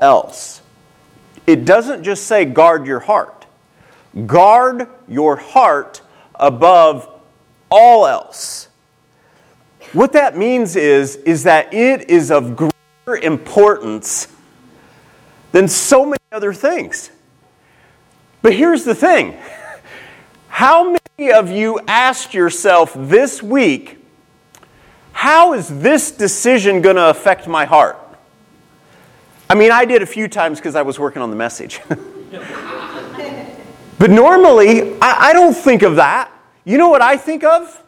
else. It doesn't just say guard your heart. Guard your heart above all else. What that means is, is that it is of greater importance than so many other things. But here's the thing how many of you asked yourself this week, how is this decision going to affect my heart? I mean, I did a few times because I was working on the message. but normally, I, I, don't think of that. You know what I think of?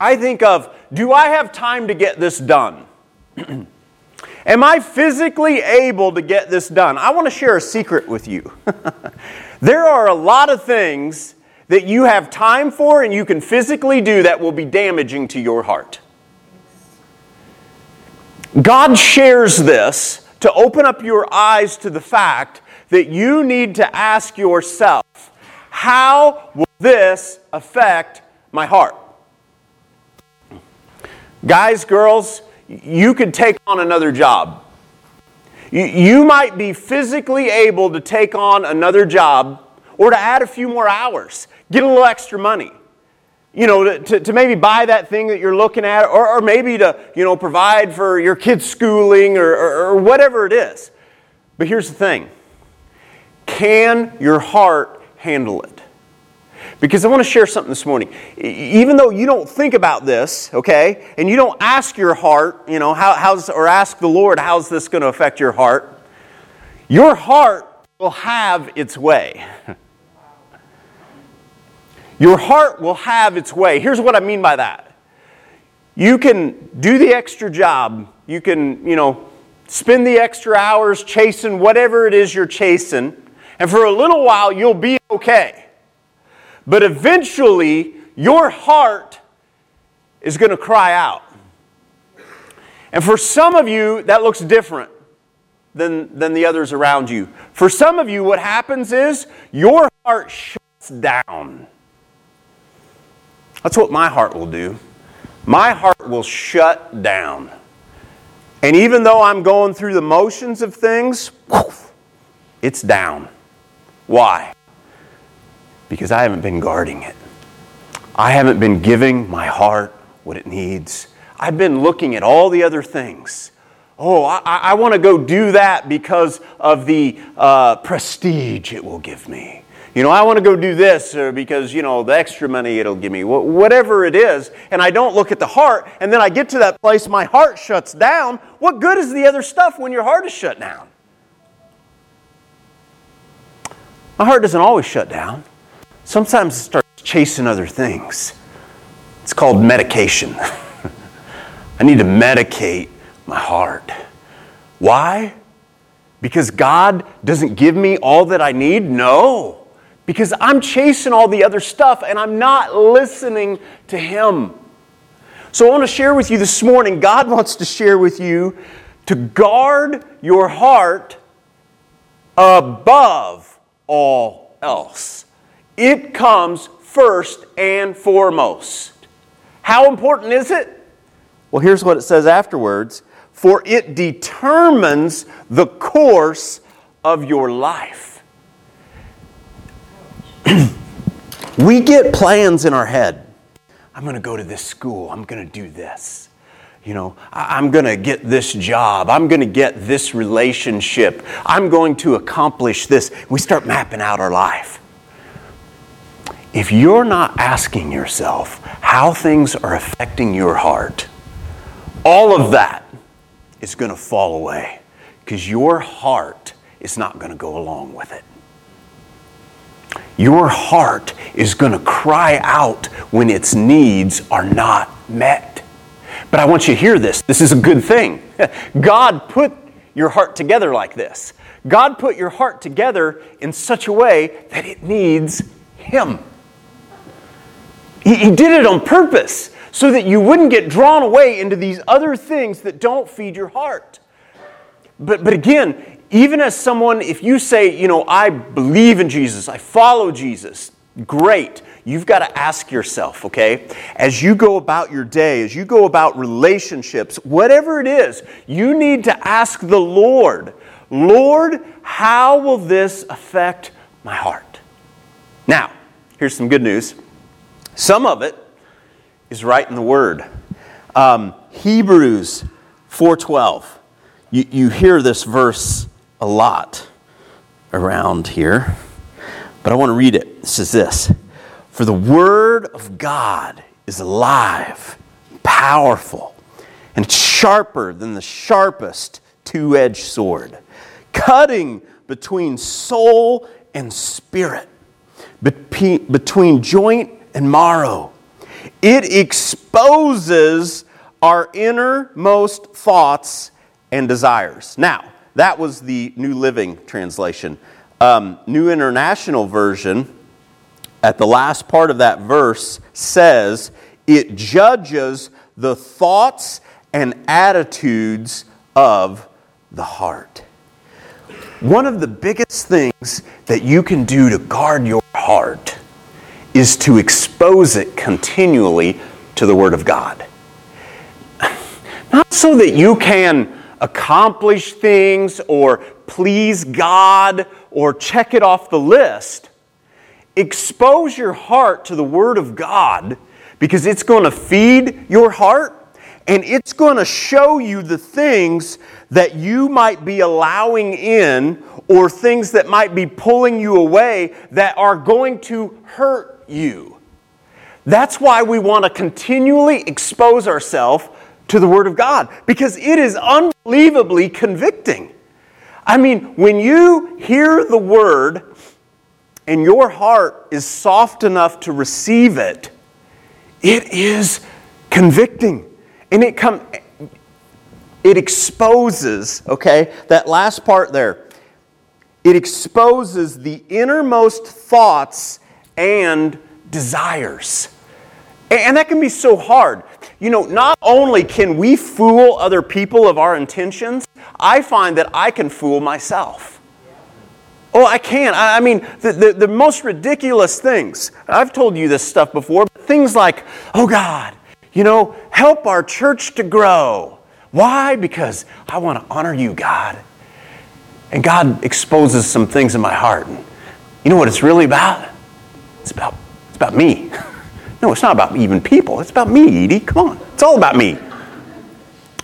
I think of, do I have time to get this done? Am I physically able to get this done? I want to share a secret with you. there are a lot of things that you have time for and you can physically do that will be damaging to your heart. God shares this to open up your eyes to the fact that you need to ask yourself, how will this affect my heart? Guys, girls, you could take on another job. You, might be physically able to take on another job or to add a few more hours, get a little extra money. You know, to, to maybe buy that thing that you're looking at, or, or maybe to, you know, provide for your kids' schooling or, or, or whatever it is. But here's the thing can your heart handle it? Because I want to share something this morning. Even though you don't think about this, okay, and you don't ask your heart, you know, how, how's, or ask the Lord, how's this going to affect your heart? Your heart will have its way. Your heart will have its way. Here's what I mean by that. You can do the extra job. You can, you know, spend the extra hours chasing whatever it is you're chasing, and for a little while you'll be okay. But eventually, your heart is going to cry out. And for some of you, that looks different than, than the others around you. For some of you, what happens is your heart shuts down. That's what my heart will do. My heart will shut down. And even though I'm going through the motions of things, it's down. Why? because I haven't been guarding it. I haven't been giving my heart what it needs. I've been looking at all the other things. Oh, I, I want to go do that because of the uh, prestige it will give me. You know, I want to go do this uh, because, you know, the extra money it'll give me, whatever it is, and I don't look at the heart, and then I get to that place, my heart shuts down. What good is the other stuff when your heart is shut down? My heart doesn't always shut down. Sometimes it starts chasing other things. It's called medication. I need to medicate my heart. Why? Because God doesn't give me all that I need? No. Because I'm chasing all the other stuff and I'm not listening to Him. So I want to share with you this morning, God wants to share with you to guard your heart above all else. It comes first and foremost. How important is it? Well, here's what it says afterwards for it determines the course of your life. We get plans in our head. I'm going to go to this school. I'm going to do this. You know, I'm going to get this job. I'm going to get this relationship. I'm going to accomplish this. We start mapping out our life if you're not asking yourself how things are affecting your heart, all of that is going to fall away because your heart is not going to go along with it. Your heart is going to cry out when its needs are not met. But I want you to hear this. This is a good thing. God put your heart together like this. God put your heart together in such a way that it needs Him. He, he did it on purpose so that you wouldn't get drawn away into these other things that don't feed your heart. But, but again, even as someone, if you say, you know, I believe in Jesus, I follow Jesus, great. You've got to ask yourself, okay, as you go about your day, as you go about relationships, whatever it is, you need to ask the Lord, Lord, how will this affect my heart? Now, here's some good news. Some of it is right in the Word. Um, Hebrews 4:12. You, you hear this verse a lot around here, but I want to read it. It says this For the Word of God is alive, powerful, and sharper than the sharpest two edged sword, cutting between soul and spirit, between joint and marrow. It exposes our innermost thoughts and desires. Now, that was the New Living Translation. Um, New International Version, at the last part of that verse, says, It judges the thoughts and attitudes of the heart. One of the biggest things that you can do to guard your heart is to expose it continually to the Word of God. Not so that you can accomplish things or please God or check it off the list. Expose your heart to the Word of God because it's going to feed your heart and it's going to show you the things that you might be allowing in or things that might be pulling you away that are going to hurt you. That's why we want to continually expose ourselves to the Word of God because it is unbelievably convicting. I mean, when you hear the Word and your heart is soft enough to receive it, it is convicting. And it come it exposes, okay? That last part there. It exposes the innermost thoughts and desires. And that can be so hard. You know, not only can we fool other people of our intentions, I find that I can fool myself. Oh, I can. I mean, the, the, the, most ridiculous things. I've told you this stuff before, but things like, oh God, you know, help our church to grow. Why? Because I want to honor you, God. And God exposes some things in my heart. And you know what it's really about? It's about, it's about me. No, it's not about even people. It's about me, Edie. Come on. It's all about me.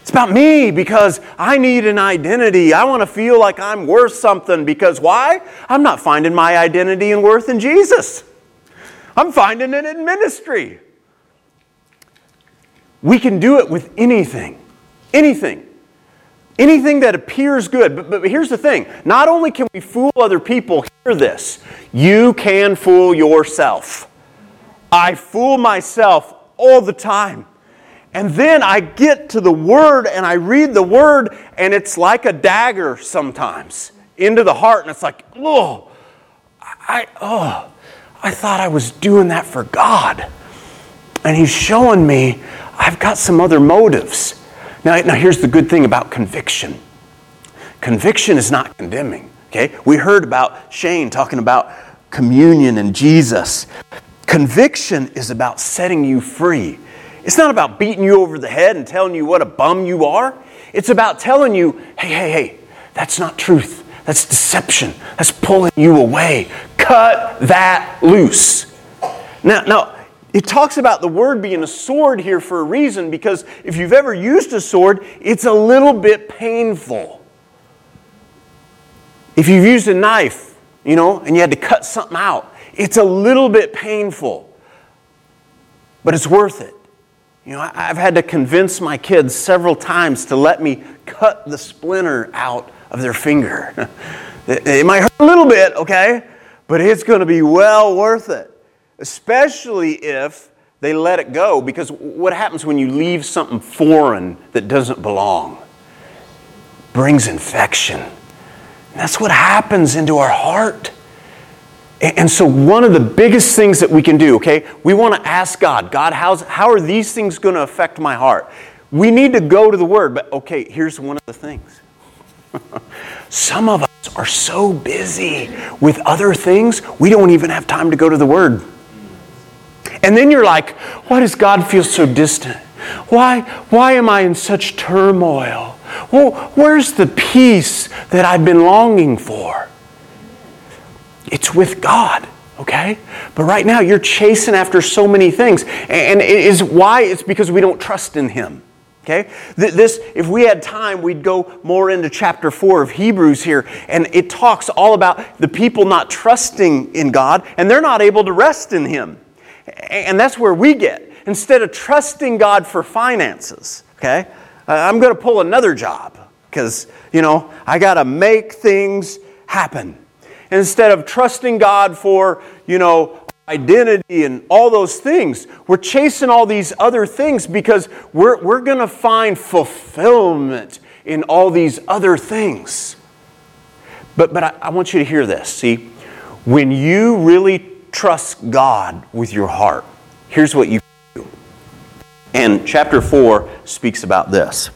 It's about me because I need an identity. I want to feel like I'm worth something because why? I'm not finding my identity and worth in Jesus. I'm finding it in ministry. We can do it with anything. Anything. Anything that appears good. But, but here's the thing not only can we fool other people, hear this, you can fool yourself. I fool myself all the time. And then I get to the Word and I read the Word, and it's like a dagger sometimes into the heart. And it's like, oh, I, oh, I thought I was doing that for God. And He's showing me I've got some other motives. Now, now here's the good thing about conviction conviction is not condemning. Okay? We heard about Shane talking about communion and Jesus. Conviction is about setting you free. It's not about beating you over the head and telling you what a bum you are. It's about telling you, hey, hey, hey, that's not truth. That's deception. That's pulling you away. Cut that loose. Now, now, it talks about the word being a sword here for a reason because if you've ever used a sword, it's a little bit painful. If you've used a knife, you know, and you had to cut something out, it's a little bit painful, but it's worth it. You know, I've had to convince my kids several times to let me cut the splinter out of their finger. it might hurt a little bit, okay? But it's going to be well worth it, especially if they let it go. Because what happens when you leave something foreign that doesn't belong? brings infection. And that's what happens into our heart. And so, one of the biggest things that we can do, okay, we want to ask God, God, how's, how are these things going to affect my heart? We need to go to the Word, but okay, here's one of the things. Some of us are so busy with other things, we don't even have time to go to the Word. And then you're like, why does God feel so distant? Why, why am I in such turmoil? Well, where's the peace that I've been longing for? It's with God, okay? But right now you're chasing after so many things. And it is why it's because we don't trust in Him. Okay? This, if we had time, we'd go more into chapter 4 of Hebrews here, and it talks all about the people not trusting in God, and they're not able to rest in Him. And that's where we get. Instead of trusting God for finances, okay? I'm going to pull another job because, you know, I got to make things happen. Instead of trusting God for, you know, identity and all those things. We're chasing all these other things because we're, we're going to find fulfillment in all these other things. But, but I, I want you to hear this. See, when you really trust God with your heart, here's what you do. And chapter 4 speaks about this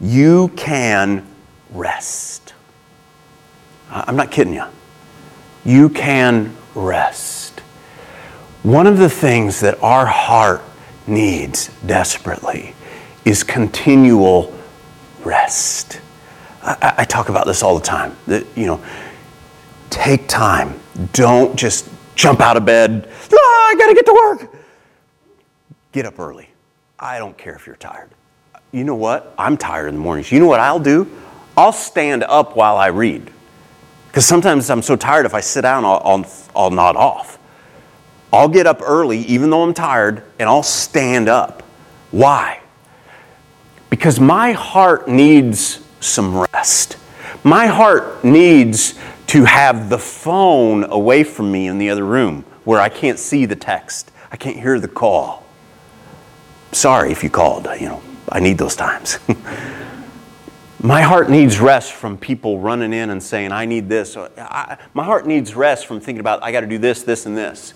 you can rest. I'm not kidding you. You can rest. One of the things that our heart needs desperately is continual rest. I, I, talk about this all the time. That, you know, take time. Don't just jump out of bed. Ah, I got to get to work. Get up early. I don't care if you're tired. You know what? I'm tired in the mornings. You know what I'll do? I'll stand up while I read. Because sometimes I'm so tired, if I sit down, I'll, I'll, I'll nod off. I'll get up early, even though I'm tired, and I'll stand up. Why? Because my heart needs some rest. My heart needs to have the phone away from me in the other room where I can't see the text, I can't hear the call. Sorry if you called, you know, I need those times. my heart needs rest from people running in and saying, I need this. My heart needs rest from thinking about, I got to do this, this, and this.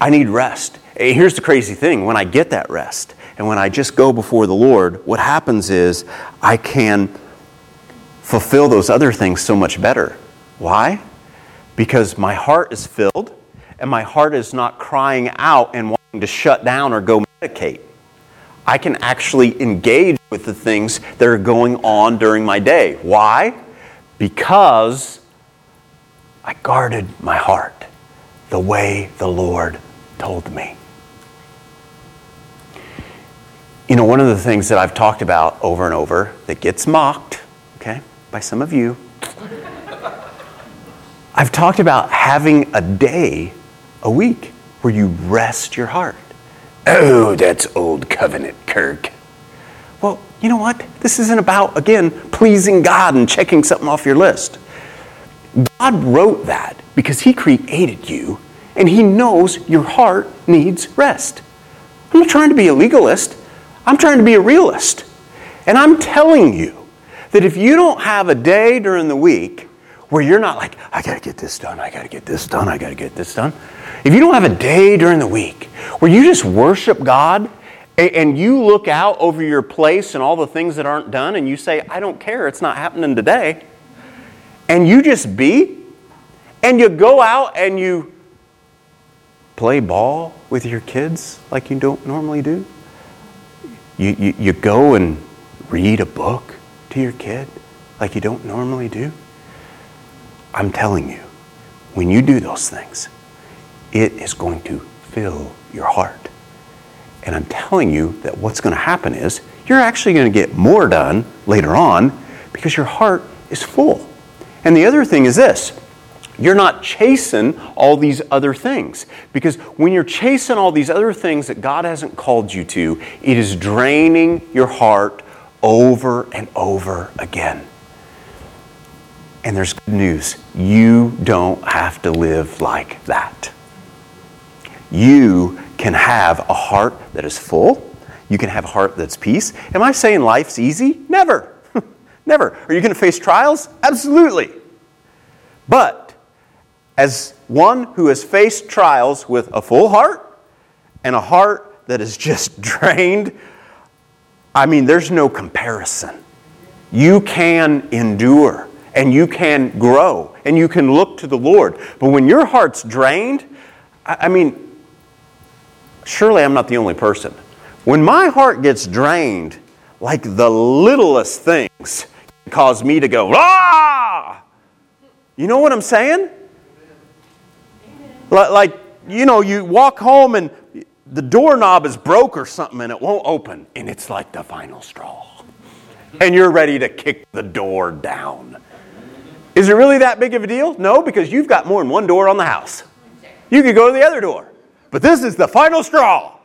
I need rest. Eh, here's the crazy thing when I get that rest and when I just go before the Lord, what happens is I can fulfill those other things so much better. Why? Because my heart is filled and my heart is not crying out and wanting to shut down or go medicate. I can actually engage with the things that are going on during my day. Why? Because I guarded my heart the way the Lord told me. You know, one of the things that I've talked about over and over that gets mocked, okay, by some of you, I've talked about having a day a week where you rest your heart. Oh, that's old covenant, Kirk. Well, you know what? This isn't about, again, pleasing God and checking something off your list. God wrote that because He created you and He knows your heart needs rest. I'm not trying to be a legalist, I'm trying to be a realist. And I'm telling you that if you don't have a day during the week where you're not like, I gotta get this done, I gotta get this done, I gotta get this done, if you don't have a day during the week where you just worship God and you look out over your place and all the things that aren't done and you say, I don't care, it's not happening today, and you just be, and you go out and you play ball with your kids like you don't normally do. You, you, you go and read a book to your kid like you don't normally do. I'm telling you, when you do those things, it is going to fill your heart. And I'm telling you that what's going to happen is you're actually going to get more done later on because your heart is full. And the other thing is this you're not chasing all these other things. Because when you're chasing all these other things that God hasn't called you to, it is draining your heart over and over again. And there's good news you don't have to live like that. You can have a heart that is full. You can have a heart that's peace. Am I saying life's easy? Never. Never. Are you going to face trials? Absolutely. But as one who has faced trials with a full heart and a heart that is just drained, I mean, there's no comparison. You can endure and you can grow and you can look to the Lord. But when your heart's drained, I mean, surely I'm not the only person. When my heart gets drained, like the littlest things cause me to go, ah! You know what I'm saying? Like, you know, you walk home and the doorknob is broke or something and it won't open, and it's like the final straw. And you're ready to kick the door down. Is it really that big of a deal? No, because you've got more than one door on the house. You could go to the other door. But this is the final straw.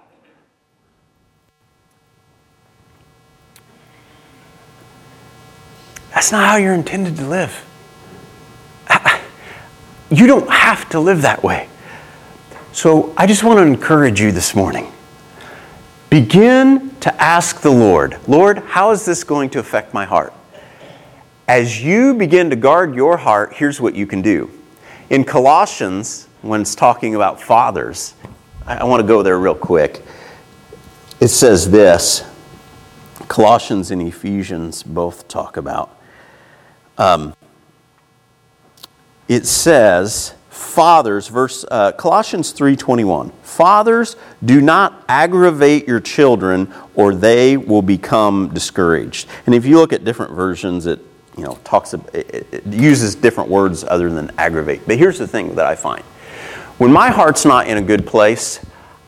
That's not how you're intended to live. You don't have to live that way. So I just want to encourage you this morning. Begin to ask the Lord, Lord, how is this going to affect my heart? As you begin to guard your heart, here's what you can do. In Colossians, when it's talking about fathers, I want to go there real quick. It says this Colossians and Ephesians both talk about um, it says, fathers, verse uh, Colossians 3:21. Fathers, do not aggravate your children, or they will become discouraged. And if you look at different versions, it you know talks it, it uses different words other than aggravate. But here's the thing that I find: when my heart's not in a good place,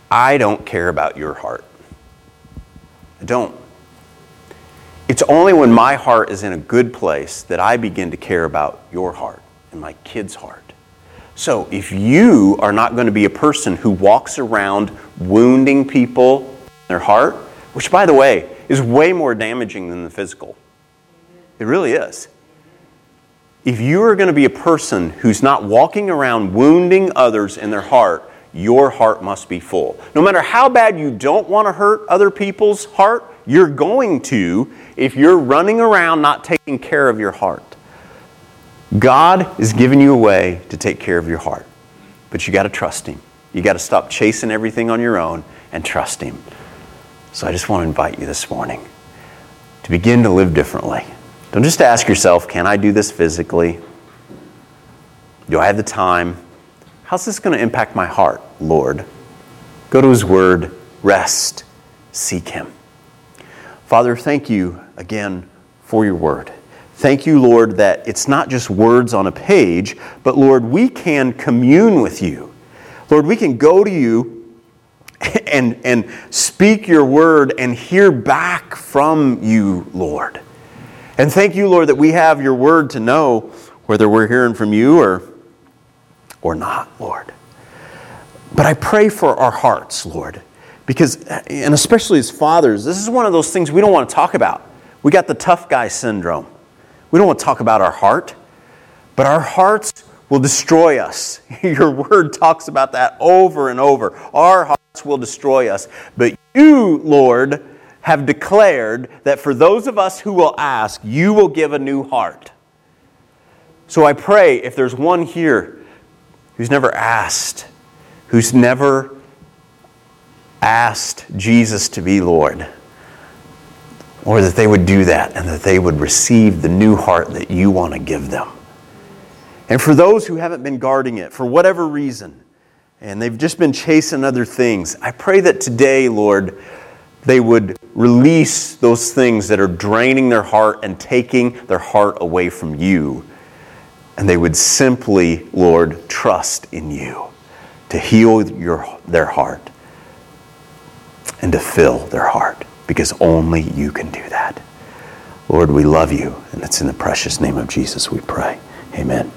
I don't care about your heart. I don't. It's only when my heart is in a good place that I begin to care about your heart and my kid's heart. So if you are not going to be a person who walks around wounding people in their heart, which by the way is way more damaging than the physical, it really is. If you are going to be a person who's not walking around wounding others in their heart, your heart must be full. No matter how bad you don't want to hurt other people's heart, you're going to if you're running around not taking care of your heart. God is giving you a way to take care of your heart, but you got to trust Him. You got to stop chasing everything on your own and trust Him. So I just want to invite you this morning to begin to live differently. Don't just ask yourself, can I do this physically? Do I have the time? How's this going to impact my heart, Lord? Go to His Word, rest, seek Him. Father, thank you again for your word. Thank you, Lord, that it's not just words on a page, but Lord, we can commune with you. Lord, we can go to you and, and speak your word and hear back from you, Lord. And thank you, Lord, that we have your word to know whether we're hearing from you or, or not, Lord. But I pray for our hearts, Lord. Because, and especially as fathers, this is one of those things we don't want to talk about. We got the tough guy syndrome. We don't want to talk about our heart, but our hearts will destroy us. Your word talks about that over and over. Our hearts will destroy us. But you, Lord, have declared that for those of us who will ask, you will give a new heart. So I pray if there's one here who's never asked, who's never asked Jesus to be Lord, or that they would do that and that they would receive the new heart that you want to give them. And for those who haven't been guarding it for whatever reason, and they've just been chasing other things, I pray that today, Lord, they would release those things that are draining their heart and taking their heart away from you. And they would simply, Lord, trust in you to heal your, their heart and to fill their heart because only you can do that. Lord, we love you, and it's in the precious name of Jesus we pray. Amen.